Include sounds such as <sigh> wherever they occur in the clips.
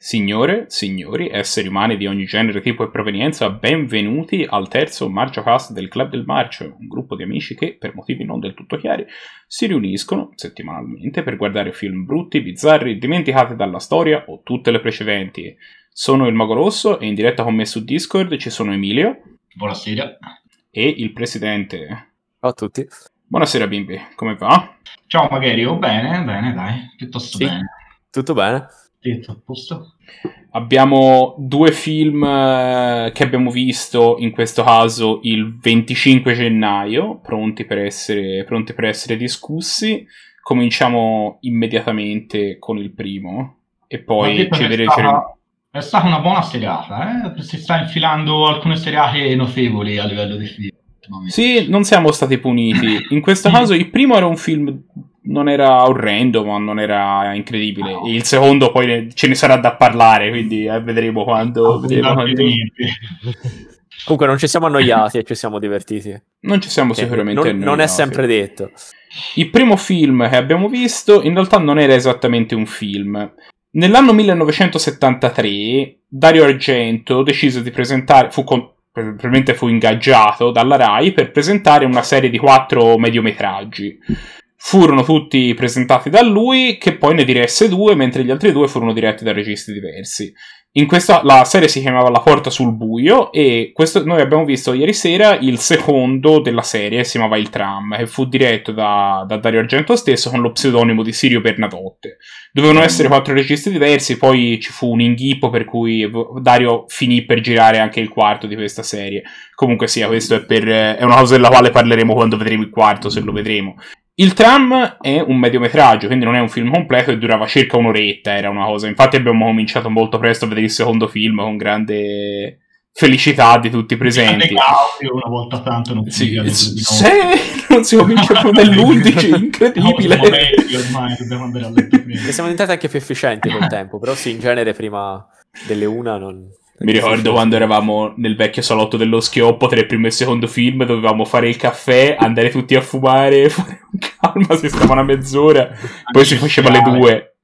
Signore, signori, esseri umani di ogni genere, tipo e provenienza, benvenuti al terzo MarcioCast del Club del Marcio, un gruppo di amici che, per motivi non del tutto chiari, si riuniscono settimanalmente per guardare film brutti, bizzarri, dimenticati dalla storia o tutte le precedenti. Sono il Mago Rosso e in diretta con me su Discord ci sono Emilio. Buonasera. E il presidente. Ciao a tutti. Buonasera bimbi, come va? Ciao Magherio, bene, bene, dai, piuttosto sì, bene. Tutto bene? Detto, a posto. Abbiamo due film eh, che abbiamo visto, in questo caso il 25 gennaio, pronti per essere, pronti per essere discussi. Cominciamo immediatamente con il primo e poi ci vedremo. È stata una buona serata, eh? si sta infilando alcune serate notevoli a livello di film. Sì, non siamo stati puniti. In questo caso il primo era un film non era orrendo, ma non era incredibile. No. Il secondo poi ce ne sarà da parlare, quindi eh, vedremo quando. Vedremo quando... <laughs> Comunque non ci siamo annoiati e ci siamo divertiti. Non ci siamo sicuramente non, annoiati. Non è sempre detto. Il primo film che abbiamo visto in realtà non era esattamente un film. Nell'anno 1973 Dario Argento decise di presentare, fu con, probabilmente fu ingaggiato dalla RAI per presentare una serie di quattro mediometraggi furono tutti presentati da lui, che poi ne diresse due, mentre gli altri due furono diretti da registi diversi. In questa, la serie si chiamava La porta sul buio e questo, noi abbiamo visto ieri sera il secondo della serie, si chiamava Il Tram, che fu diretto da, da Dario Argento stesso con lo pseudonimo di Sirio Bernadotte. Dovevano essere quattro registi diversi, poi ci fu un inghippo per cui Dario finì per girare anche il quarto di questa serie. Comunque sia, questo è, per, è una cosa della quale parleremo quando vedremo il quarto, se lo vedremo. Il tram è un mediometraggio, quindi non è un film completo e durava circa un'oretta, era una cosa. Infatti abbiamo cominciato molto presto a vedere il secondo film con grande felicità di tutti i presenti. Caudio, una volta tanto non si sì, se non si comincia più <laughs> nell'11, incredibile. No, vecchi, ormai dobbiamo andare a letto prima. E siamo diventati anche più efficienti col <laughs> tempo, però sì, in genere prima delle una non... Mi ricordo quando eravamo nel vecchio salotto dello schioppo tra il primo e il secondo film, dovevamo fare il caffè, andare tutti a fumare, <laughs> fare un calma, si stava una mezz'ora, poi si faceva le due.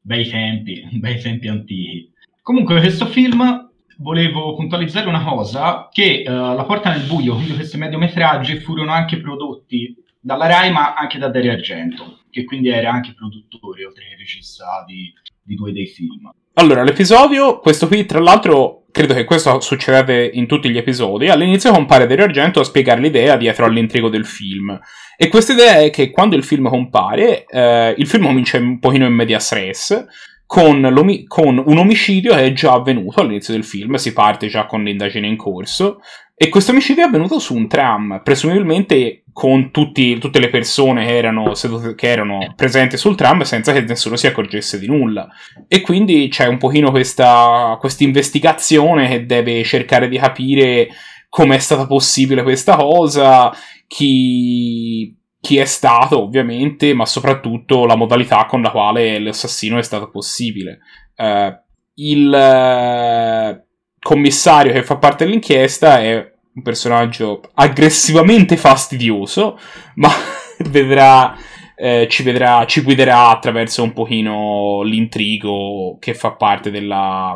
Bei tempi, <laughs> bei tempi antichi. Comunque, questo film volevo puntualizzare una cosa, che uh, La porta nel buio, quindi questi mediometraggi furono anche prodotti dalla Rai, ma anche da Dario Argento, che quindi era anche produttore, oltre che regista di, di due dei film. Allora, l'episodio, questo qui, tra l'altro, credo che questo succedete in tutti gli episodi. All'inizio compare Dario Argento a spiegare l'idea dietro all'intrigo del film. E questa idea è che quando il film compare, eh, il film comincia un pochino in media stress. Con, con, un omicidio che è già avvenuto all'inizio del film, si parte già con l'indagine in corso, e questo omicidio è avvenuto su un tram, presumibilmente con tutti, tutte le persone che erano, sedute, che erano, presenti sul tram senza che nessuno si accorgesse di nulla. E quindi c'è un pochino questa investigazione che deve cercare di capire come è stata possibile questa cosa, chi, chi è stato ovviamente, ma soprattutto la modalità con la quale l'assassino è stato possibile. Uh, il uh, commissario che fa parte dell'inchiesta è un personaggio aggressivamente fastidioso, ma <laughs> vedrà, eh, ci vedrà, ci guiderà attraverso un pochino l'intrigo che fa parte della,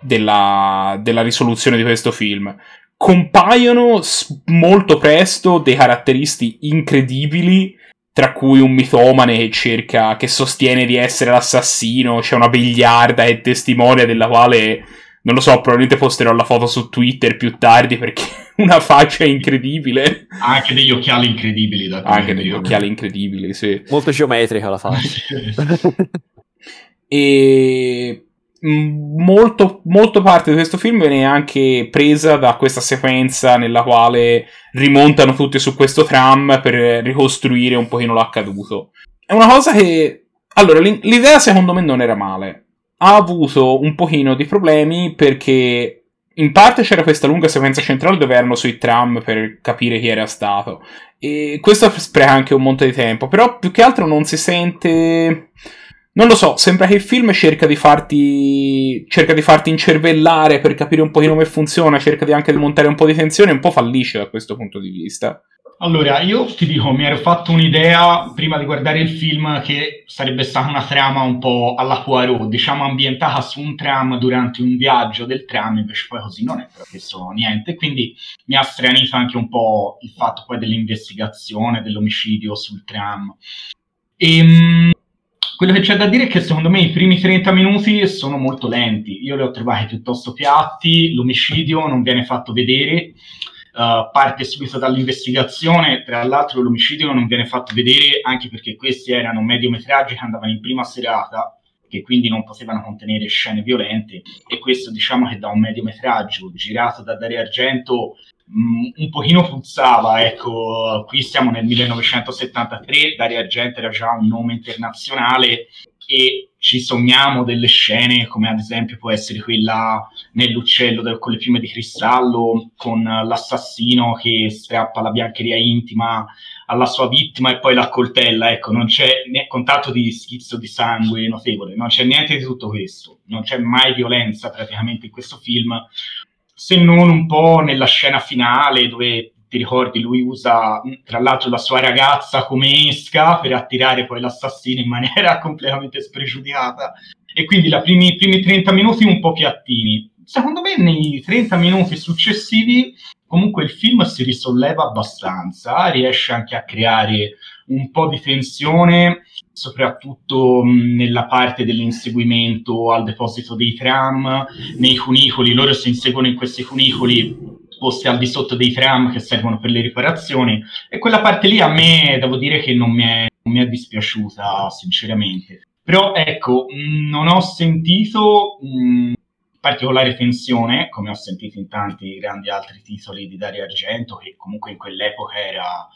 della, della risoluzione di questo film. Compaiono molto presto dei caratteristi incredibili tra cui un mitomane che cerca, che sostiene di essere l'assassino, c'è una biliarda e testimonia della quale non lo so, probabilmente posterò la foto su Twitter più tardi perché <laughs> una faccia incredibile. Anche degli occhiali incredibili. Da Anche degli occhiali incredibili, sì. Molto geometrica la faccia. <laughs> e molto, molto parte di questo film viene anche presa da questa sequenza nella quale rimontano tutti su questo tram per ricostruire un pochino l'accaduto. È una cosa che... Allora, l'idea secondo me non era male ha avuto un pochino di problemi perché in parte c'era questa lunga sequenza centrale dove erano sui tram per capire chi era stato. E questo spreca anche un monte di tempo. Però più che altro non si sente. Non lo so, sembra che il film cerca di farti. cerca di farti incervellare per capire un pochino come funziona, cerca di anche di montare un po' di tensione, un po' fallisce da questo punto di vista. Allora, io ti dico, mi ero fatto un'idea prima di guardare il film che sarebbe stata una trama un po' alla Poirot, diciamo ambientata su un tram durante un viaggio del tram, invece poi così non è proprio niente, quindi mi ha stranito anche un po' il fatto poi dell'investigazione, dell'omicidio sul tram. E, ehm, quello che c'è da dire è che secondo me i primi 30 minuti sono molto lenti, io li ho trovati piuttosto piatti, l'omicidio non viene fatto vedere, uh, parte subito dall'investigazione, tra l'altro l'omicidio non viene fatto vedere anche perché questi erano mediometraggi che andavano in prima serata, che quindi non potevano contenere scene violente e questo diciamo che da un mediometraggio girato da Dario Argento mm, un pochino puzzava, ecco, qui siamo nel 1973, Dario Argento era già un nome internazionale e ci sogniamo delle scene come ad esempio può essere quella nell'uccello del, con le piume di cristallo con l'assassino che strappa la biancheria intima alla sua vittima e poi la coltella ecco non c'è né contatto di schizzo di sangue notevole non c'è niente di tutto questo. Non c'è mai violenza praticamente in questo film se non un po' nella scena finale dove ti ricordi, lui usa tra l'altro la sua ragazza come esca per attirare poi l'assassino in maniera <laughs> completamente spregiudicata. E quindi i primi, primi 30 minuti un po' piattini. Secondo me nei 30 minuti successivi comunque il film si risolleva abbastanza, riesce anche a creare un po' di tensione, soprattutto nella parte dell'inseguimento al deposito dei tram, nei cunicoli, loro si inseguono in questi cunicoli posti al di sotto dei tram che servono per le riparazioni. E quella parte lì a me devo dire che non mi è, non mi è dispiaciuta sinceramente. Però ecco non ho sentito mh, particolare tensione come ho sentito in tanti grandi altri titoli di Dario Argento che comunque in quell'epoca era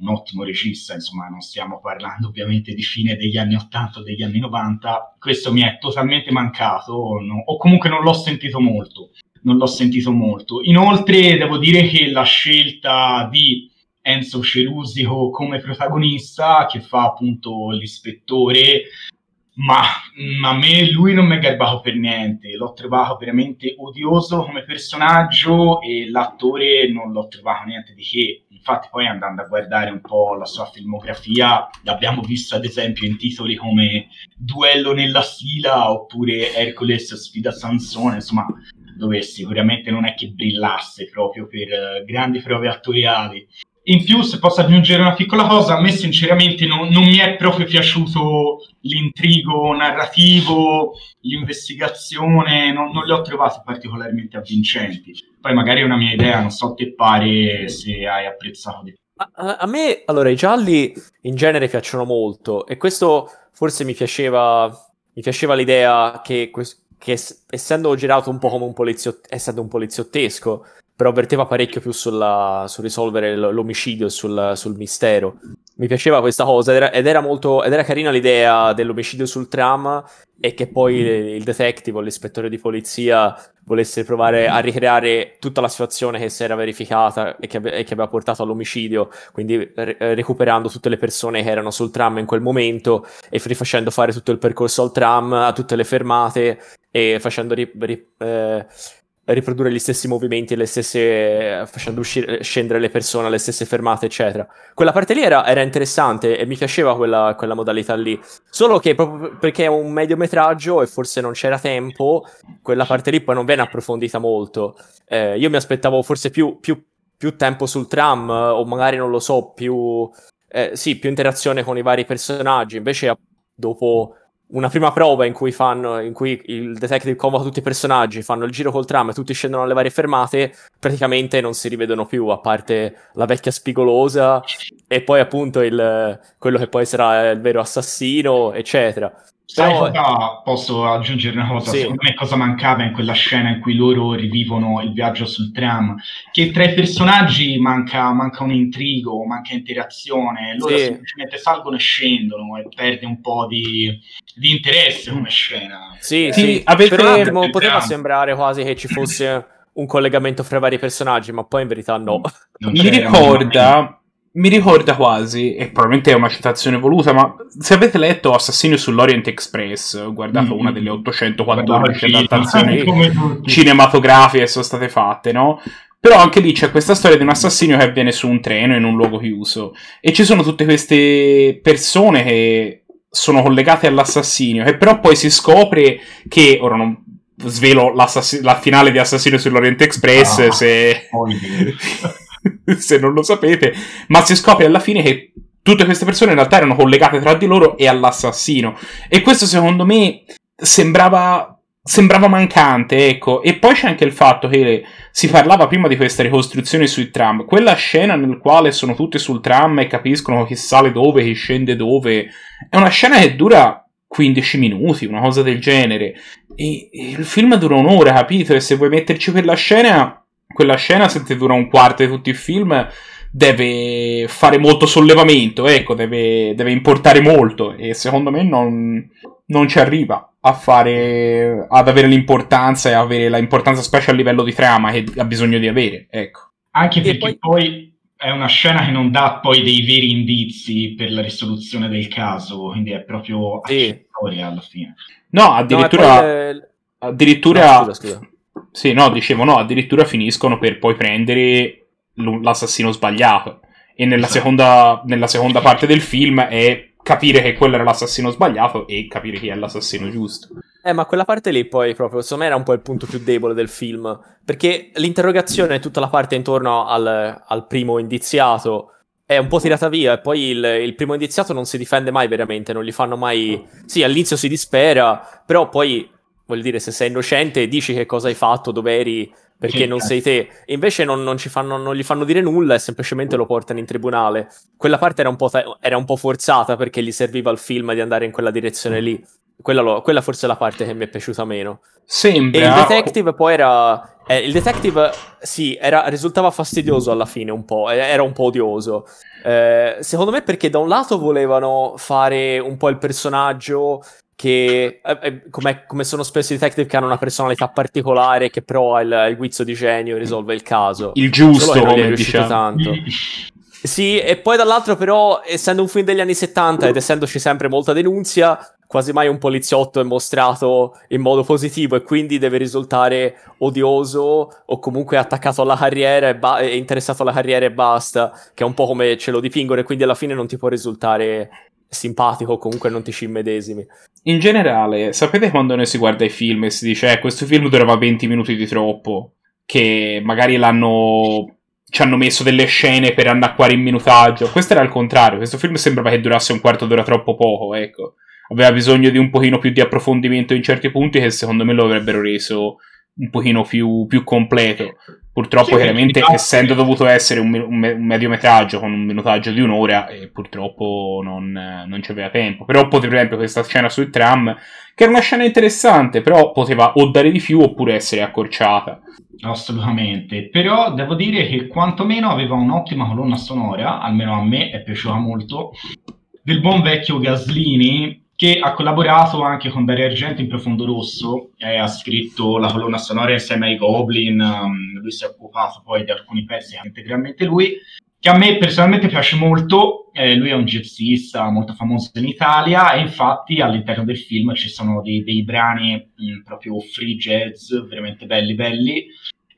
un ottimo regista, insomma non stiamo parlando ovviamente di fine degli anni 80 o degli anni 90, questo mi è totalmente mancato no, o comunque non l'ho sentito molto non l'ho sentito molto. Inoltre devo dire che la scelta di Enzo Cerusico come protagonista, che fa appunto l'ispettore, ma, ma, a me lui non mi è garbato per niente, l'ho trovato veramente odioso come personaggio e l'attore non l'ho trovato niente di che. Infatti poi andando a guardare un po' la sua filmografia, l'abbiamo visto ad esempio in titoli come Duello nella fila oppure Hercules sfida Sansone, insomma dove sicuramente non è che brillasse proprio per uh, grandi prove attoriali. In più, se posso aggiungere una piccola cosa, a me sinceramente non, non mi è proprio piaciuto l'intrigo narrativo, l'investigazione, non, non, li ho trovati particolarmente avvincenti. Poi magari è una mia idea, non so te pare se hai apprezzato. A, a me, allora, i gialli in genere piacciono molto e questo forse mi piaceva, mi piaceva l'idea che questo che essendo girato un po' come un poliziotto, essendo un poliziottesco, però verteva parecchio più sulla, sul risolvere l'omicidio e sul, sul, mistero. Mi piaceva questa cosa ed era, ed era, molto, ed era carina l'idea dell'omicidio sul tram e che poi il detective o l'ispettore di polizia volesse provare a ricreare tutta la situazione che si era verificata e che, e che aveva portato all'omicidio, quindi re- recuperando tutte le persone che erano sul tram in quel momento e rifacendo fare tutto il percorso al tram, a tutte le fermate e facendo ri- ri- eh, riprodurre gli stessi movimenti, le stesse, facendo uscire, scendere le persone alle stesse fermate, eccetera. Quella parte lì era, era interessante e mi piaceva quella, quella, modalità lì. Solo che proprio perché è un mediometraggio e forse non c'era tempo, quella parte lì poi non viene approfondita molto. Eh, io mi aspettavo forse più, più, più, tempo sul tram, o magari non lo so, più, eh, sì, più interazione con i vari personaggi. Invece, dopo una prima prova in cui, fanno, in cui il detective convoca tutti i personaggi, fanno il giro col tram e tutti scendono alle varie fermate, praticamente non si rivedono più, a parte la vecchia spigolosa e poi appunto il, quello che poi sarà il vero assassino, eccetera. Sai Però... cosa, posso aggiungere una cosa? Sì. Secondo me cosa mancava in quella scena in cui loro rivivono il viaggio sul tram? Che tra i personaggi manca, manca un intrigo, manca interazione, loro sì. semplicemente salgono e scendono e perde un po' di, di interesse come scena. Sì, eh, sì. Avete... per un attimo poteva sembrare quasi che ci fosse un collegamento fra i vari personaggi, ma poi in verità no. Mi ricorda mi ricorda quasi, e probabilmente è una citazione voluta, ma se avete letto Assassino sull'Orient Express, guardato mm. una delle 814 adattazioni cinematografiche che sono state fatte, no? Però anche lì c'è questa storia di un assassino che avviene su un treno in un luogo chiuso. E ci sono tutte queste persone che sono collegate all'assassinio. E però poi si scopre che. Ora non svelo la finale di Assassino sull'Oriente Express ah, se. <laughs> <laughs> se non lo sapete. Ma si scopre alla fine che tutte queste persone in realtà erano collegate tra di loro e all'assassino. E questo secondo me sembrava sembrava mancante, ecco. E poi c'è anche il fatto che si parlava prima di questa ricostruzione sui tram. Quella scena nel quale sono tutti sul tram e capiscono chi sale dove, chi scende dove, è una scena che dura 15 minuti, una cosa del genere. E, e il film dura un'ora, capito? E se vuoi metterci quella scena, quella scena se ti dura un quarto di tutto il film deve fare molto sollevamento, ecco, deve, deve importare molto e secondo me non, non ci arriva a fare ad avere l'importanza e avere l'importanza specie a livello di trama che ha bisogno di avere, ecco. Anche perché poi... poi... è una scena che non dà poi dei veri indizi per la risoluzione del caso, quindi è proprio accessoria alla fine. No, addirittura no, le... addirittura no, scusa, scusa. Sì, no, dicevo no, addirittura finiscono per poi prendere l'assassino sbagliato. E nella, esatto. seconda, nella seconda parte del film è capire che quello era l'assassino sbagliato e capire chi è l'assassino giusto. Eh, ma quella parte lì poi proprio, secondo me era un po' il punto più debole del film, perché l'interrogazione e tutta la parte intorno al, al, primo indiziato è un po' tirata via e poi il, il, primo indiziato non si difende mai veramente, non gli fanno mai... Sì, all'inizio si dispera, però poi, voglio dire, se sei innocente dici che cosa hai fatto, dove eri perché non sei te. E invece non, non, fanno, non, gli fanno dire nulla e semplicemente lo portano in tribunale. Quella parte era un, ta- era un, po forzata perché gli serviva il film di andare in quella direzione lì. Quella, lo, quella forse è la parte che mi è piaciuta meno. Sembra. E il detective poi era. Eh, il detective, sì, era, risultava fastidioso alla fine un po', era un po' odioso. Eh, secondo me perché da un lato volevano fare un po' il personaggio che eh, eh, come, come, sono spesso i detective che hanno una personalità particolare che però ha il, il guizzo di genio e risolve il caso. Il giusto, come diciamo. tanto. <laughs> Sì, e poi dall'altro però, essendo un film degli anni 70 ed essendoci sempre molta denunzia, quasi mai un poliziotto è mostrato in modo positivo e quindi deve risultare odioso o comunque attaccato alla carriera e ba- interessato alla carriera e basta, che è un po' come ce lo dipingono e quindi alla fine non ti può risultare simpatico comunque non ti ci immedesimi. In generale, sapete quando noi si guarda i film e si dice eh, questo film durava 20 minuti di troppo, che magari l'hanno ci hanno messo delle scene per annacquare il minutaggio. Questo era il contrario, questo film sembrava che durasse un quarto d'ora troppo poco, ecco. Aveva bisogno di un pochino più di approfondimento in certi punti che secondo me lo avrebbero reso un pochino più, più completo. Purtroppo, sì, chiaramente, essendo dovuto essere un, un, un, mediometraggio con un minutaggio di un'ora, eh, purtroppo non, non c'aveva tempo. Però, per esempio, questa scena sui tram, che era una scena interessante, però poteva o dare di più oppure essere accorciata. Assolutamente, però devo dire che quantomeno aveva un'ottima colonna sonora, almeno a me è piaciuta molto, del buon vecchio Gaslini che ha collaborato anche con Dario Argento in Profondo Rosso ha scritto la colonna sonora insieme ai Goblin, um, lui si è occupato poi di alcuni pezzi integralmente lui, che a me personalmente piace molto, eh, lui è un jazzista molto famoso in Italia e infatti all'interno del film ci sono dei, dei brani mh, mm, proprio free jazz veramente belli belli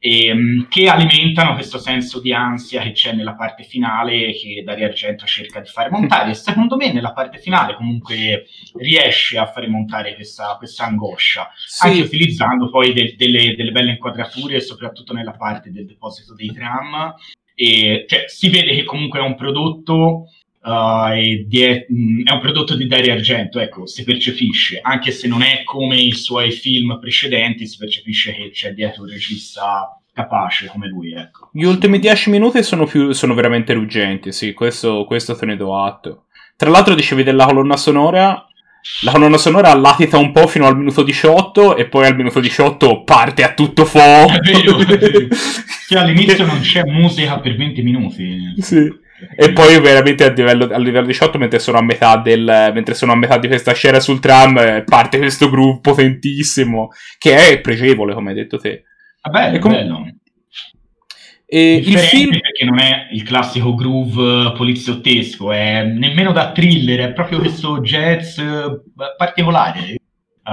ehm, che alimentano questo senso di ansia che c'è nella parte finale che Dario Argento cerca di fare montare. E secondo me nella parte finale comunque riesce a fare montare questa, questa angoscia. Sì. anche utilizzando poi de- delle, delle, belle inquadrature soprattutto nella parte del deposito dei tram. E cioè, si vede che comunque è un prodotto Uh, è, mm, è, un prodotto di Dario Argento, ecco, si percepisce, anche se non è come i suoi film precedenti, si percepisce che c'è dietro un regista capace come lui, ecco. Gli ultimi dieci minuti sono, più, sono veramente ruggenti, sì, questo, questo te ne do atto. Tra l'altro dicevi della colonna sonora, la colonna sonora latita un po' fino al minuto 18 e poi al minuto 18 parte a tutto fuoco. È vero. <laughs> Che all'inizio non c'è musica per 20 minuti. Sì. E poi veramente a livello, a livello 18, mentre sono, a metà del, mentre sono a metà di questa scena sul tram, parte questo groove potentissimo, che è pregevole, come hai detto te. Vabbè, è com- bello. E il film perché non è il classico groove poliziottesco, è nemmeno da thriller, è proprio questo jazz eh, particolare.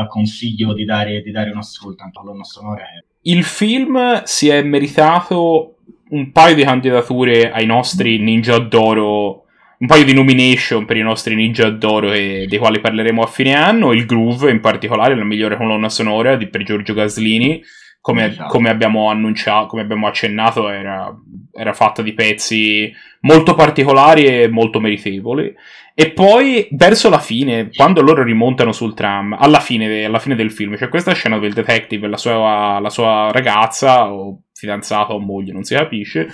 Consiglio di dare, di dare un ascolto, anche alla sonora. Il film si è meritato un paio di candidature ai nostri Ninja d'Oro un paio di nomination per i nostri Ninja d'Oro e dei quali parleremo a fine anno. Il Groove, in particolare, la migliore colonna sonora di, per Giorgio Gaslini. Come, esatto. come, abbiamo annunciato, come abbiamo accennato, era, era fatta di pezzi molto particolari e molto meritevoli. E poi, verso la fine, quando loro rimontano sul tram, alla fine, alla fine del film, c'è questa scena del detective e la sua, la sua ragazza, o fidanzata o moglie, non si capisce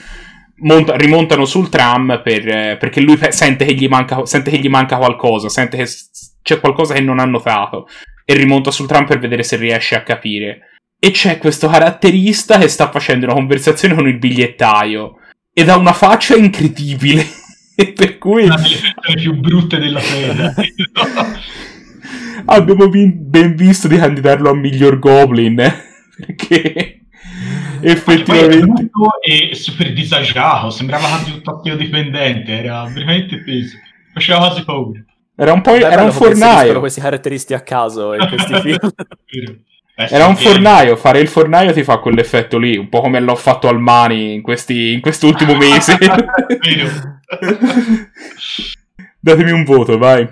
monta, rimontano sul tram per, perché lui sente che, manca, sente che, gli manca, qualcosa, sente che c'è qualcosa che non ha notato e rimonta sul tram per vedere se riesce a capire. E c'è questo caratterista che sta facendo una conversazione con il bigliettaio ed ha una faccia incredibile. <laughs> e per cui... Una delle più brutte della serie. <laughs> Abbiamo ben visto di candidarlo a miglior Goblin. <laughs> Perché effettivamente. E super disagiato sembrava quasi un tappio dipendente era veramente peso faceva quasi paura. Era un po' era un fornaio. questi caratteristici a caso in questi film. <laughs> Era un fornaio fare il fornaio ti fa quell'effetto lì un po' come l'ho fatto al Mani in, questi, in quest'ultimo mese. <laughs> <laughs> Datemi un voto vai.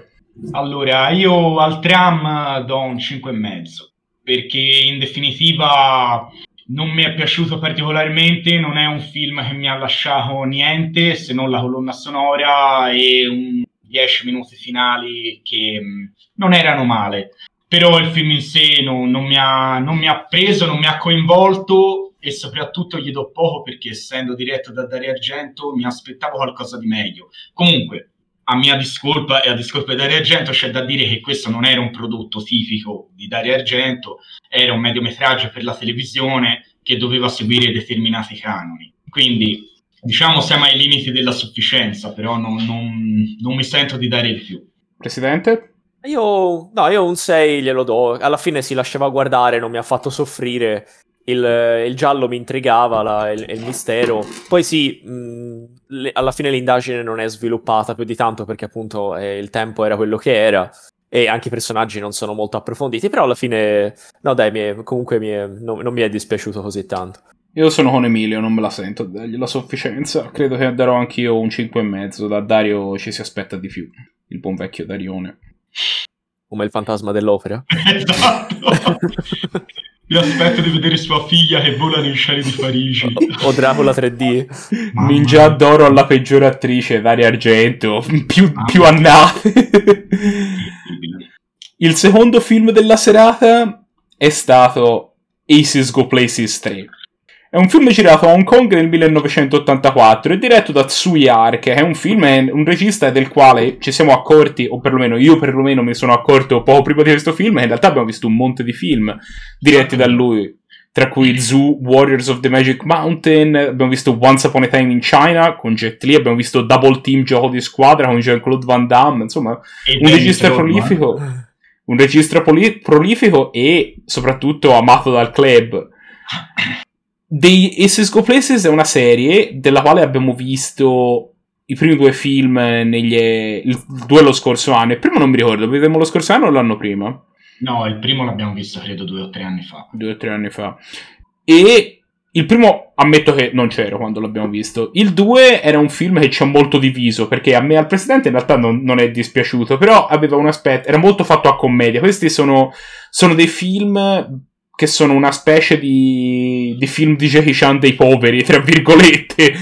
Allora io al tram do un 5,5 perché in definitiva non mi è piaciuto particolarmente, non è un film che mi ha lasciato niente se non la colonna sonora e un 10 minuti finali che mm, non erano male. Però il film in sé non, non, mi ha, non mi ha preso, non mi ha coinvolto e soprattutto gli do poco perché essendo diretto da Dario Argento mi aspettavo qualcosa di meglio. Comunque, a mia discolpa e a discolpa di Dario Argento c'è da dire che questo non era un prodotto tipico di Dario Argento, era un mediometraggio per la televisione che doveva seguire determinati canoni. Quindi diciamo siamo ai limiti della sufficienza, però non, non, non mi sento di dare di più. Presidente? Io, no, io un 6 glielo do. Alla fine si lasciava guardare, non mi ha fatto soffrire. Il, il giallo mi intrigava, la, il, il, mistero. Poi sì, mh, le, alla fine l'indagine non è sviluppata più di tanto perché appunto eh, il tempo era quello che era e anche i personaggi non sono molto approfonditi, però alla fine, no dai, mi è, comunque mi è, no, non mi è dispiaciuto così tanto. Io sono con Emilio, non me la sento dargli la sufficienza, credo che darò anch'io un 5,5, da Dario ci si aspetta di più, il buon vecchio Darione. Come il fantasma dell'opera. <laughs> esatto! <laughs> Mi aspetto di vedere sua figlia che vola nei cieli di Parigi. O Dracula 3D. <laughs> Ninja d'oro alla peggiore attrice, Daria Argento. Più, più annate. Il secondo film della serata è stato Aces Go Places 3. È un film girato a Hong Kong nel 1984 e diretto da Tsuyar, che è un film, un regista del quale ci siamo accorti, o perlomeno io perlomeno mi sono accorto poco prima di questo film, e in realtà abbiamo visto un monte di film diretti da lui, tra cui Zoo, Warriors of the Magic Mountain, abbiamo visto Once Upon a Time in China con Jet Li, abbiamo visto Double Team Gioco di Squadra con Jean-Claude Van Damme, insomma, e un regista prolifico. Un regista prolifico e soprattutto amato dal club. The Cisco Places è una serie della quale abbiamo visto i primi due film negli, il due lo scorso anno. Il primo non mi ricordo, vedemmo lo scorso anno o l'anno prima? No, il primo l'abbiamo visto credo due o tre anni fa. Due o tre anni fa. E il primo ammetto che non c'ero quando l'abbiamo visto. Il 2 era un film che ci ha molto diviso, perché a me al presidente in realtà non, non è dispiaciuto, però aveva un aspetto, era molto fatto a commedia. Questi sono, sono dei film che sono una specie di, di film di Jackie Chan dei poveri, tra virgolette,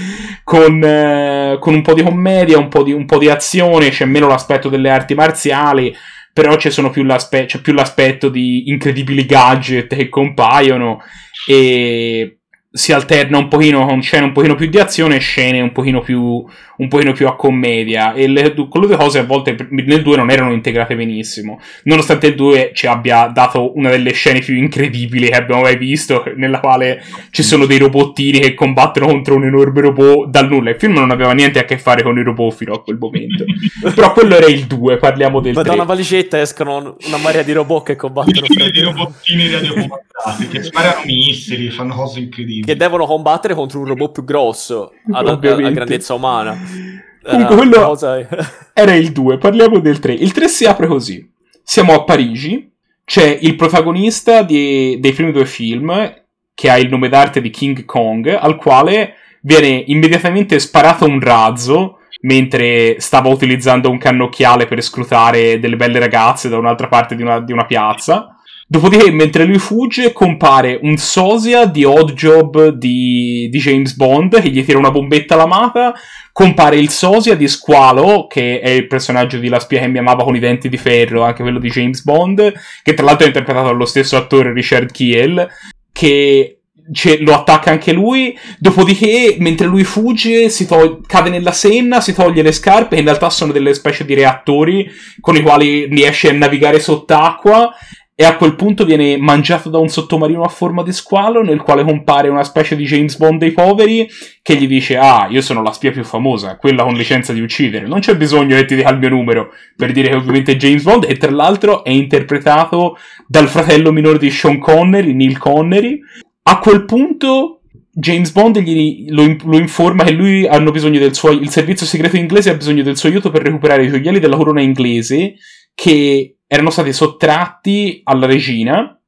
con, eh, con un po' di commedia, un po' di, un po' di azione, c'è meno l'aspetto delle arti marziali, però c'è, più, l'aspe- c'è più l'aspetto di incredibili gadget che compaiono e si alterna un pochino con scene un pochino più di azione e scene un pochino più, un pochino più a commedia. E le, quelle due cose a volte nel 2 non erano integrate benissimo. Nonostante il 2 ci abbia dato una delle scene più incredibili che abbiamo mai visto nella quale ci sono dei robottini che combattono contro un enorme robot dal nulla. Il film non aveva niente a che fare con i robot fino a quel momento. <laughs> Però quello era il 2 parliamo del Ma 3 da una valigetta escono una marea di robot che combattono di robottini radiocomandanti che sparano missili fanno cose incredibili che devono combattere contro un robot più grosso a, a, a grandezza umana. Cosa... <laughs> era il 2. Parliamo del 3. Il 3 si apre così: siamo a Parigi. C'è il protagonista di, dei primi due film, che ha il nome d'arte di King Kong, al quale viene immediatamente sparato un razzo mentre stava utilizzando un cannocchiale per scrutare delle belle ragazze da un'altra parte di una, di una piazza. Dopodiché, mentre lui fugge, compare un sosia di Odd Job di, di, James Bond che gli tira una bombetta alla mata. Compare il sosia di Squalo, che è il personaggio di La spia che mi amava con i denti di ferro, anche quello di James Bond, che tra l'altro è interpretato dallo stesso attore Richard Kiel, che lo attacca anche lui. Dopodiché, mentre lui fugge, si to- cade nella senna, si toglie le scarpe, in realtà sono delle specie di reattori con i quali riesce a navigare sott'acqua. E a quel punto viene mangiato da un sottomarino a forma di squalo, nel quale compare una specie di James Bond dei poveri, che gli dice: Ah, io sono la spia più famosa, quella con licenza di uccidere. Non c'è bisogno che ti dica il mio numero per dire che ovviamente è James Bond, e tra l'altro è interpretato dal fratello minore di Sean Connery, Neil Connery, a quel punto James Bond gli, lo, lo, informa che lui suo il servizio segreto inglese ha bisogno del suo aiuto per recuperare i gioielli della corona inglese che erano stati sottratti alla regina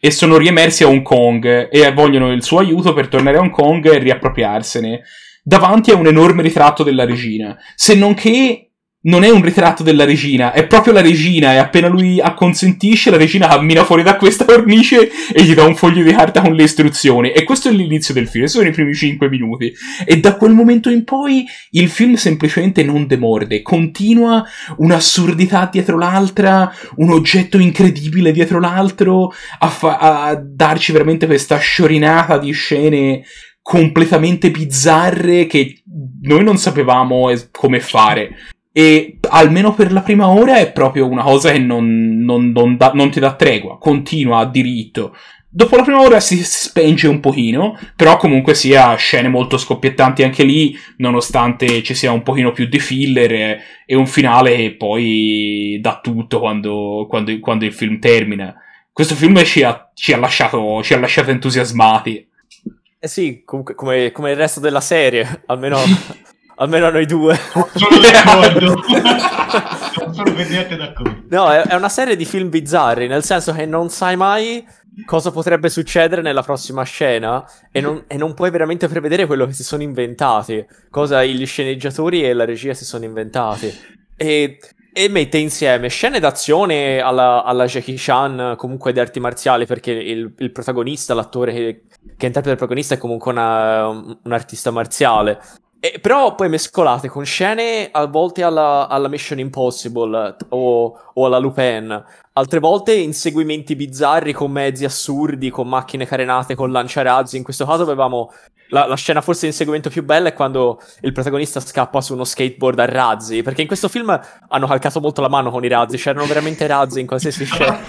e sono riemersi a Hong Kong e vogliono il suo aiuto per tornare a Hong Kong e riappropriarsene davanti a un enorme ritratto della regina. Se non che non è un ritratto della regina, è proprio la regina e appena lui acconsentisce la regina cammina fuori da questa <laughs> cornice e gli dà un foglio di carta con le istruzioni e questo è l'inizio del film, sono i primi 5 minuti e da quel momento in poi il film semplicemente non demorde, continua un'assurdità dietro l'altra, un oggetto incredibile dietro l'altro a, fa- a darci veramente questa sciorinata di scene completamente bizzarre che noi non sapevamo come fare. E almeno per la prima ora è proprio una cosa che non, non, non, da, non ti dà tregua, continua a diritto. Dopo la prima ora si, spenge un pochino, però comunque sia scene molto scoppiettanti anche lì, nonostante ci sia un pochino più di filler e, e un finale che poi dà tutto quando, quando, quando il film termina. Questo film ci ha, ci ha, lasciato, ci ha lasciato entusiasmati. Eh sì, comunque, come, come il resto della serie, almeno <laughs> Almeno noi due. Sono d'accordo. non <laughs> sono per niente d'accordo. No, è, è, una serie di film bizzarri, nel senso che non sai mai cosa potrebbe succedere nella prossima scena e non, e non puoi veramente prevedere quello che si sono inventati, cosa gli sceneggiatori e la regia si sono inventati. E, e mette insieme scene d'azione alla, alla, Jackie Chan, comunque di arti marziali, perché il, il protagonista, l'attore che, che interpreta il protagonista è comunque una, un artista marziale. E, però poi mescolate con scene a volte alla, alla Mission Impossible o, o, alla Lupin, altre volte inseguimenti bizzarri con mezzi assurdi, con macchine carenate, con lanciarazzi. In questo caso avevamo la, la, scena forse di inseguimento più bella è quando il protagonista scappa su uno skateboard a razzi. Perché in questo film hanno calcato molto la mano con i razzi. C'erano veramente razzi in qualsiasi <laughs> scena.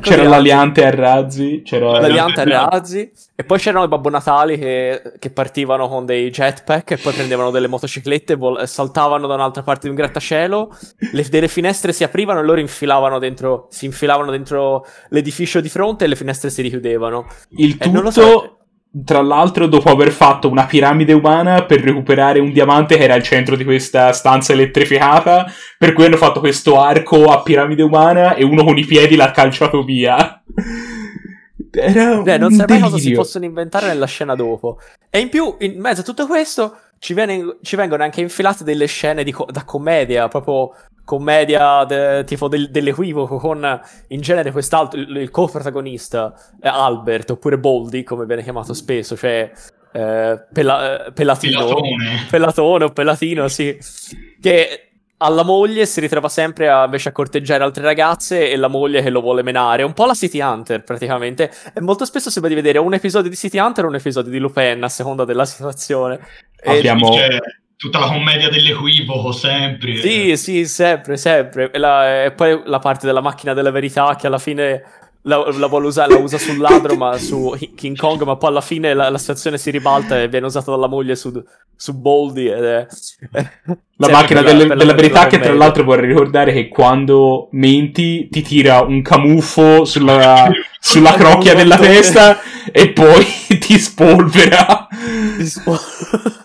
C'era l'aliante a razzi. C'era l'aliante a razzi. E poi c'erano i Babbo Natali che, che, partivano con dei jetpack e poi prendevano delle motociclette, vol- saltavano da un'altra parte di un grattacielo. Le, delle finestre si aprivano e loro infilavano dentro, si infilavano dentro l'edificio di fronte e le finestre si richiudevano. Il tutto. So, tra l'altro, dopo aver fatto una piramide umana per recuperare un diamante che era al centro di questa stanza elettrificata, per cui hanno fatto questo arco a piramide umana e uno con i piedi l'ha calciato via. Era Beh, non sai mai cosa si possono inventare nella scena dopo. E in più, in mezzo a tutto questo, ci, viene, ci vengono anche infilate delle scene co- da commedia, proprio commedia de, tipo del, dell'equivoco con in genere quest'altro, il, il co-protagonista Albert oppure Boldy come viene chiamato spesso, cioè eh, pella, eh, pellatino, pellatone. pellatone o pellatino, sì, che alla moglie si ritrova sempre a, invece a corteggiare altre ragazze e la moglie che lo vuole menare. Un po' la City Hunter, praticamente. E molto spesso sembra di vedere un episodio di City Hunter o un episodio di Lupin, a seconda della situazione. Abbiamo... E tutta la commedia dell'equivoco, sempre. Sì, sì, sempre, sempre. E, la, e, poi la parte della macchina della verità che alla fine la, la vuole usare, la usa sul ladro, ma su King Kong, ma poi alla fine la, la situazione si ribalta e viene usata dalla moglie su, su Boldy. Ed è, la macchina per delle, della verità che tra l'altro vorrei ricordare che quando menti ti tira un camuffo sulla, sulla crocchia della testa e poi <laughs> ti spolvera. Ti spolvera. <laughs>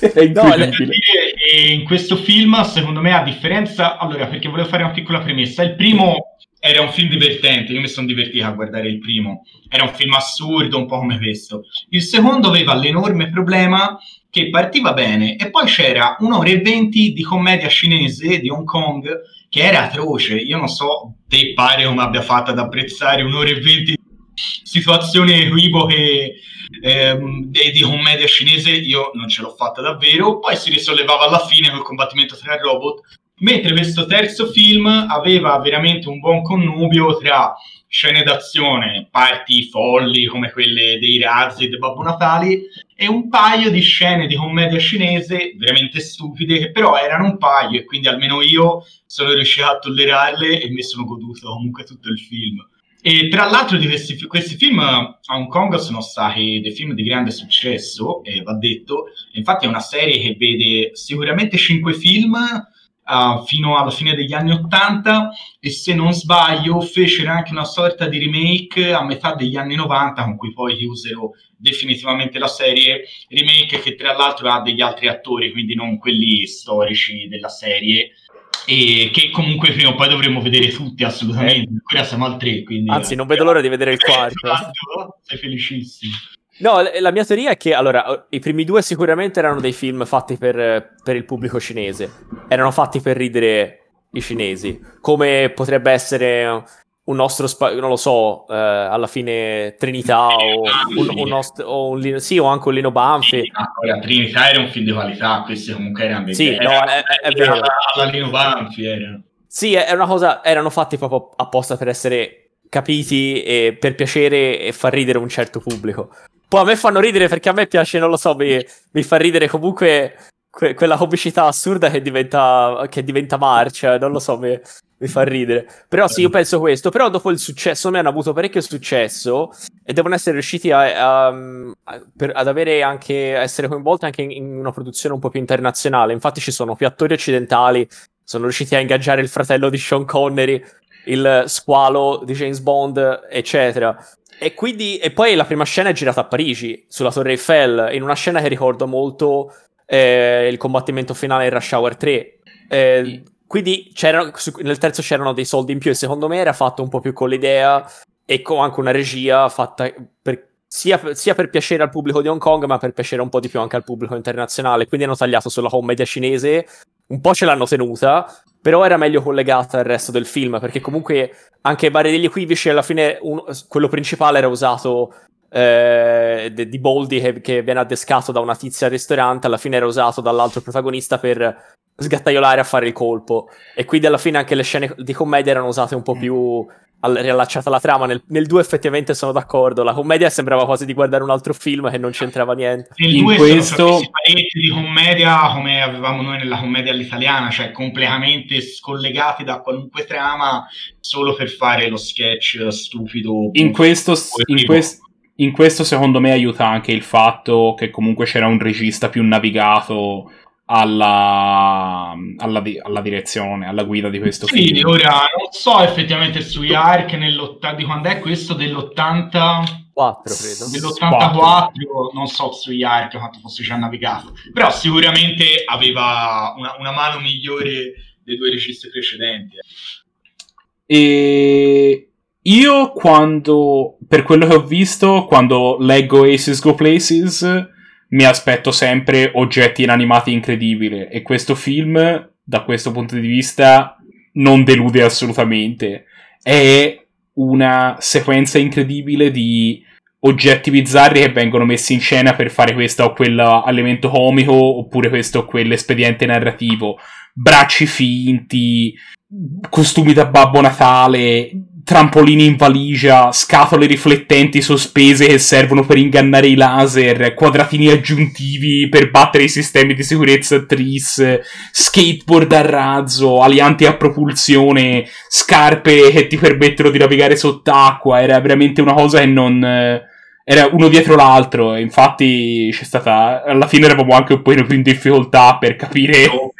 È no, in questo film, secondo me, a differenza, allora, perché volevo fare una piccola premessa, il primo era un film divertente, io mi sono divertito a guardare il primo, era un film assurdo, un po' come questo. Il secondo aveva l'enorme problema che partiva bene e poi c'era un'ora e venti di commedia cinese di Hong Kong che era atroce. Io non so te pare come abbia fatto ad apprezzare un'ora e venti situazioni equivoche ehm, di commedia cinese, io non ce l'ho fatta davvero. Poi si risollevava alla fine col combattimento tra robot mentre questo terzo film aveva veramente un buon connubio tra scene d'azione, parti folli come quelle dei razzi e Babbo Natali e un paio di scene di commedia cinese veramente stupide che però erano un paio e quindi almeno io sono riuscito a tollerarle e mi sono goduto comunque tutto il film. E tra l'altro di questi, questi, film a Hong Kong sono stati dei film di grande successo, eh, va detto. Infatti è una serie che vede sicuramente cinque film uh, fino alla fine degli anni Ottanta e se non sbaglio fecero anche una sorta di remake a metà degli anni 90 con cui poi chiusero definitivamente la serie, remake che tra l'altro ha degli altri attori, quindi non quelli storici della serie, e che comunque prima o poi dovremmo vedere tutti assolutamente. Eh. Ancora siamo al 3, quindi... Anzi, non vedo l'ora di vedere il quarto. Esatto, sei felicissimo. No, la mia teoria è che, allora, i primi due sicuramente erano dei film fatti per, per il pubblico cinese. Erano fatti per ridere i cinesi. Come potrebbe essere un nostro, spa- non lo so, eh, alla fine Trinità o un, un, nost- o un, sì, o anche un Lino Banfi. Ora, Trinità era un film di qualità, questi comunque erano dei... Sì, no, è, è vero. Alla Lino Banfi erano. Sì, è una cosa, erano fatti proprio apposta per essere capiti e per piacere e far ridere un certo pubblico. Poi a me fanno ridere perché a me piace, non lo so, mi, mi fa ridere comunque que- quella comicità assurda che diventa, che diventa marcia, non lo so, mi, mi, fa ridere. Però sì, io penso questo. Però dopo il successo, mi hanno avuto parecchio successo e devono essere riusciti a, a, a, per, ad avere anche, essere coinvolti anche in, in una produzione un po' più internazionale. Infatti ci sono più attori occidentali, sono riusciti a ingaggiare il fratello di Sean Connery, il squalo di James Bond, eccetera. E quindi, e poi la prima scena è girata a Parigi, sulla Torre Eiffel, in una scena che ricorda molto eh, il combattimento finale in Rush Hour 3. Eh, quindi nel terzo c'erano dei soldi in più e secondo me era fatto un po' più con l'idea e con anche una regia fatta per, sia, sia, per piacere al pubblico di Hong Kong ma per piacere un po' di più anche al pubblico internazionale. Quindi hanno tagliato sulla commedia cinese, un po' ce l'hanno tenuta, però era meglio collegata al resto del film, perché comunque anche vari degli equivoci alla fine un, quello principale era usato eh, di Boldi che, che, viene addescato da una tizia al ristorante, alla fine era usato dall'altro protagonista per sgattaiolare a fare il colpo. E quindi alla fine anche le scene di commedia erano usate un po' più al- riallacciata alla trama. Nel, nel 2 effettivamente sono d'accordo. La commedia sembrava quasi di guardare un altro film che non c'entrava niente. Nel in 2 questo... sono parecchi di commedia come avevamo noi nella commedia all'italiana, cioè completamente scollegati da qualunque trama solo per fare lo sketch stupido. In questo, in, quest- in questo secondo me aiuta anche il fatto che comunque c'era un regista più navigato alla, alla, alla, direzione, alla guida di questo sì, film. ora non so effettivamente sui arc di quando è questo dell'80 4 credo dell'84 4. non so sui arc quanto fosse già navigato però sicuramente aveva una, una mano migliore dei due registi precedenti e io quando per quello che ho visto quando leggo Aces Go Places mi aspetto sempre oggetti inanimati incredibili e questo film, da questo punto di vista, non delude assolutamente. È una sequenza incredibile di oggetti bizzarri che vengono messi in scena per fare questo o quell'elemento comico oppure questo o quell'espediente narrativo. Bracci finti, costumi da Babbo Natale, trampolini in valigia, scatole riflettenti sospese che servono per ingannare i laser, quadratini aggiuntivi per battere i sistemi di sicurezza TRIS, skateboard a razzo, alianti a propulsione, scarpe che ti permettono di navigare sott'acqua. Era veramente una cosa che non. Era uno dietro l'altro. Infatti, c'è stata. Alla fine eravamo anche un po' più in difficoltà per capire. No,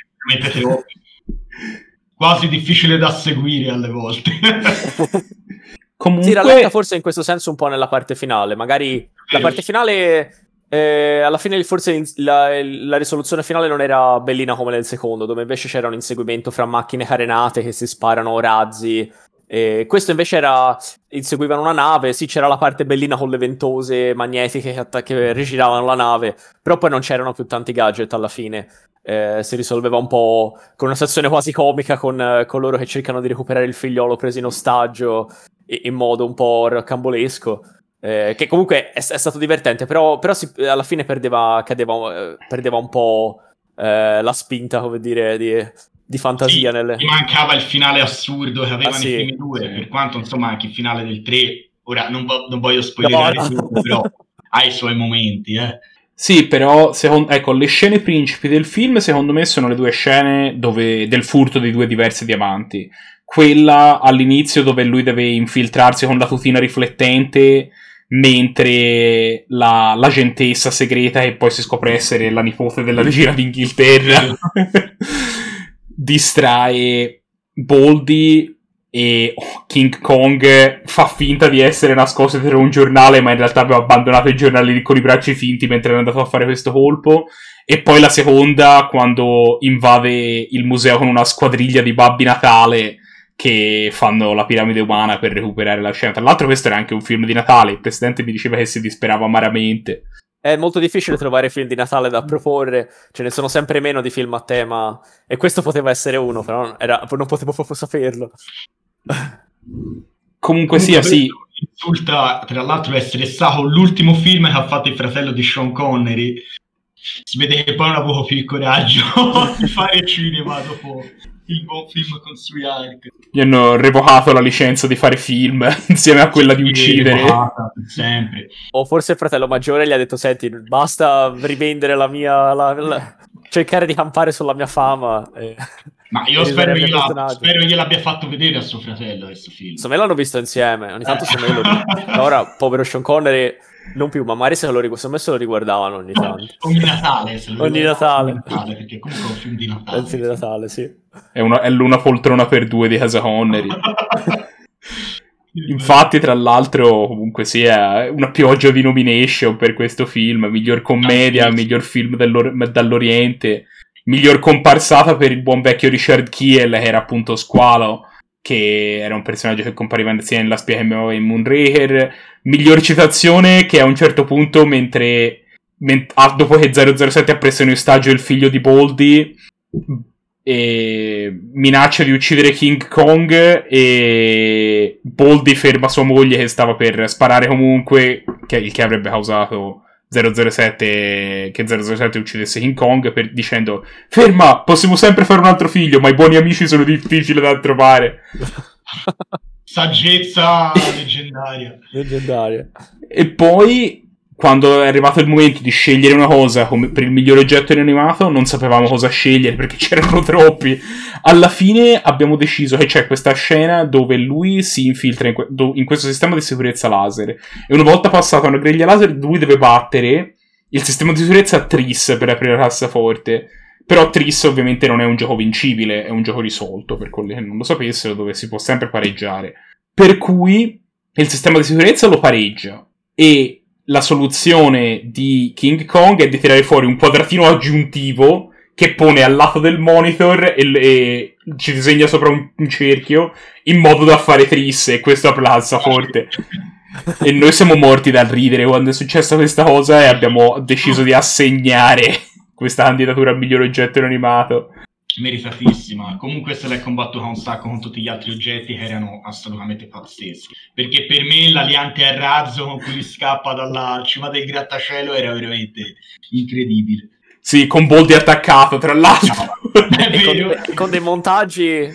quasi difficile da seguire alle volte. <laughs> Comunque... Si rallenta forse in questo senso un po' nella parte finale. Magari la parte finale. Eh, alla fine, forse la, la, risoluzione finale non era bellina come nel secondo, dove invece c'era un inseguimento fra macchine carenate che si sparano razzi E questo invece era. Inseguivano una nave. Sì, c'era la parte bellina con le ventose magnetiche che, atta- che rigiravano la nave. Però poi non c'erano più tanti gadget alla fine. Eh, si risolveva un po' con una situazione quasi comica con, con loro che cercano di recuperare il figliolo preso in ostaggio in modo un po' rocambolesco. Eh, che comunque è, è, stato divertente, però, però si, alla fine perdeva, cadeva, eh, perdeva un po' eh, la spinta, come dire, di, di fantasia. Sì, nelle... mancava il finale assurdo che avevano Ah, sì. i primi due, per quanto insomma anche il finale del 3, ora non, vo- non voglio spoilerare No, no. tutto, però ha i suoi momenti, eh. Sì, però, secon- ecco, le scene principi del film, secondo me, sono le due scene dove, del furto dei due diversi diamanti. Quella all'inizio dove lui deve infiltrarsi con la tutina riflettente, mentre la, l'agentessa segreta, che poi si scopre essere la nipote della regina d'Inghilterra, <laughs> <laughs> distrae Boldy e King Kong fa finta di essere nascosto dietro un giornale, ma in realtà aveva abbandonato i giornali con i bracci finti mentre era andato a fare questo colpo. E poi la seconda, quando invade il museo con una squadriglia di babbi Natale che fanno la piramide umana per recuperare la scena. Tra l'altro, questo era anche un film di Natale. Il presidente mi diceva che si disperava amaramente. È molto difficile trovare film di Natale da proporre, ce ne sono sempre meno di film a tema, e questo poteva essere uno, però era- non potevo proprio saperlo. Comunque sia, sì. Insulta, tra l'altro, essere stato l'ultimo film che ha fatto il fratello di Sean Connery. Si vede che poi non avuto più il coraggio <laughs> di fare cinema dopo il buon film con Sui Ark. Gli hanno revocato la licenza di fare film <laughs> insieme a quella di uccidere. Sempre. O forse il fratello maggiore gli ha detto, senti, basta rivendere la mia... la- la- cercare di campare sulla mia fama. e- Ma <laughs> io spero, gliela- spero gliel'abbia fatto vedere a suo fratello questo film. Insomma, l'hanno visto insieme, ogni tanto Eh. se me lo... <laughs> Ora, povero Sean Connery, non più, ma magari se lo, rigu- secondo me se lo riguardavano ogni tanto. Ogni Natale, se lo Ogni Natale. ogni Natale, perché comunque è un film di Natale. È il film di Natale, sì. È, una, è l'una poltrona per due di casa Connery. <laughs> Infatti, tra l'altro, comunque sia una pioggia di nomination per questo film. Miglior commedia, Ah, sì. miglior film dall'Oriente, miglior comparsata per il buon vecchio Richard Kiel, che era appunto Squalo, che era un personaggio che compariva sia nella spia che in Moonraker. Miglior citazione che a un certo punto, mentre, men- ah, dopo che 007 ha preso in ostaggio il figlio di Boldy, e minaccia di uccidere King Kong e Boldy ferma sua moglie che stava per sparare comunque, che, il che avrebbe causato 007 che 007 uccidesse King Kong per, dicendo ferma, possiamo sempre fare un altro figlio, ma i buoni amici sono difficili da trovare. <laughs> Saggezza <laughs> leggendaria. Leggendaria. E poi, quando è arrivato il momento di scegliere una cosa come per il miglior oggetto inanimato, non sapevamo cosa scegliere perché <laughs> c'erano troppi. Alla fine abbiamo deciso che c'è questa scena dove lui si infiltra in, que- in questo sistema di sicurezza laser. E una volta passata una griglia laser, lui deve battere il sistema di sicurezza Tris per aprire la cassaforte. Però Tris ovviamente non è un gioco vincibile, è un gioco risolto, per quelli che non lo sapessero, dove si può sempre pareggiare. Per cui il sistema di sicurezza lo pareggia e la soluzione di King Kong è di tirare fuori un quadratino aggiuntivo che pone al lato del monitor e, e ci disegna sopra un, un cerchio in modo da fare tris e questo apre la cassaforte. <laughs> E noi siamo morti dal ridere quando è successa questa cosa e abbiamo deciso di assegnare questa candidatura al miglior oggetto inanimato. Meritatissima. Comunque se l'è combattuta un sacco con tutti gli altri oggetti che erano assolutamente pazzeschi. Perché per me l'aliante a razzo con cui scappa dalla cima del grattacielo era veramente incredibile. Sì, con Boldi attaccato, tra l'altro. <laughs> Vero. con, con dei montaggi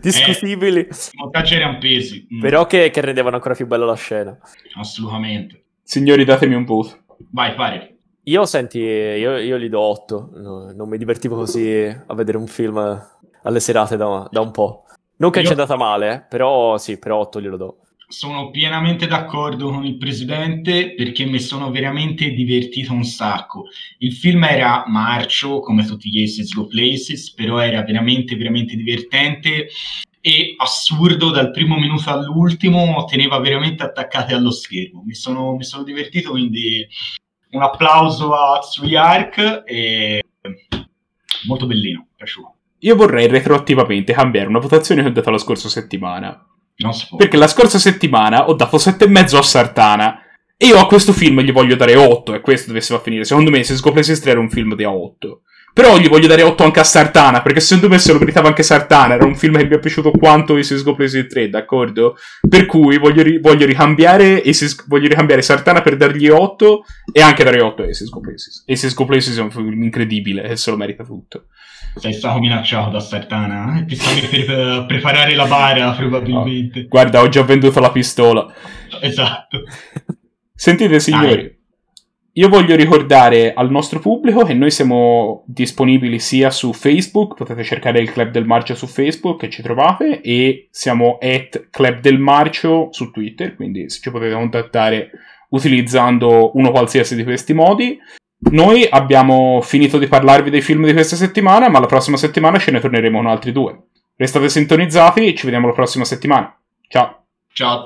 discutibili, I montaggi erano pesi. Mm, però che, che rendevano ancora più bella la scena. Assolutamente. Signori, datemi un voto. Vai, pare. Io, senti, io, io gli do 8. No, non mi divertivo così a vedere un film alle serate da, da un po'. Non che Io- ci è andata male, eh, però sì, per 8 glielo do. Sono pienamente d'accordo con il presidente perché mi sono veramente divertito un sacco. Il film era marcio come tutti gli Aces Go Places, però era veramente veramente divertente e assurdo dal primo minuto all'ultimo, teneva veramente attaccati allo schermo. Mi sono, mi sono divertito, quindi un applauso a Tsui Ark e molto bellino, piaciuto. Io vorrei retroattivamente cambiare una votazione che ho dato la scorsa settimana. Non si può. Perché la scorsa settimana ho dato 7,5 a Sartana. E io a questo film gli voglio dare 8, e questo dovesse va a finire. Secondo me, se Scopres History era un film da 8. Però gli voglio dare 8 anche a Sartana, perché secondo me se lo meritava anche Sartana. Era un film che mi è piaciuto quanto Aces Go Places 3, d'accordo? Per cui voglio, ri- voglio ricambiare Aces- voglio ricambiare Sartana per dargli 8 e anche dare 8 a Aces Go Places. Aces Go Places è un film incredibile e se lo merita tutto. Sei stato minacciato da Sartana. eh? Ti stavi per eh, preparare la bara, <laughs> probabilmente. Guarda, ho già venduto la pistola. Esatto. Sentite signori, io voglio ricordare al nostro pubblico che noi siamo disponibili sia su Facebook, potete cercare il Club del Marcio su Facebook che ci trovate, e siamo at Club del Marcio su Twitter, quindi ci potete contattare utilizzando uno qualsiasi di questi modi. Noi abbiamo finito di parlarvi dei film di questa settimana, ma la prossima settimana ce ne torneremo con altri due. Restate sintonizzati ci vediamo la prossima settimana. Ciao! Ciao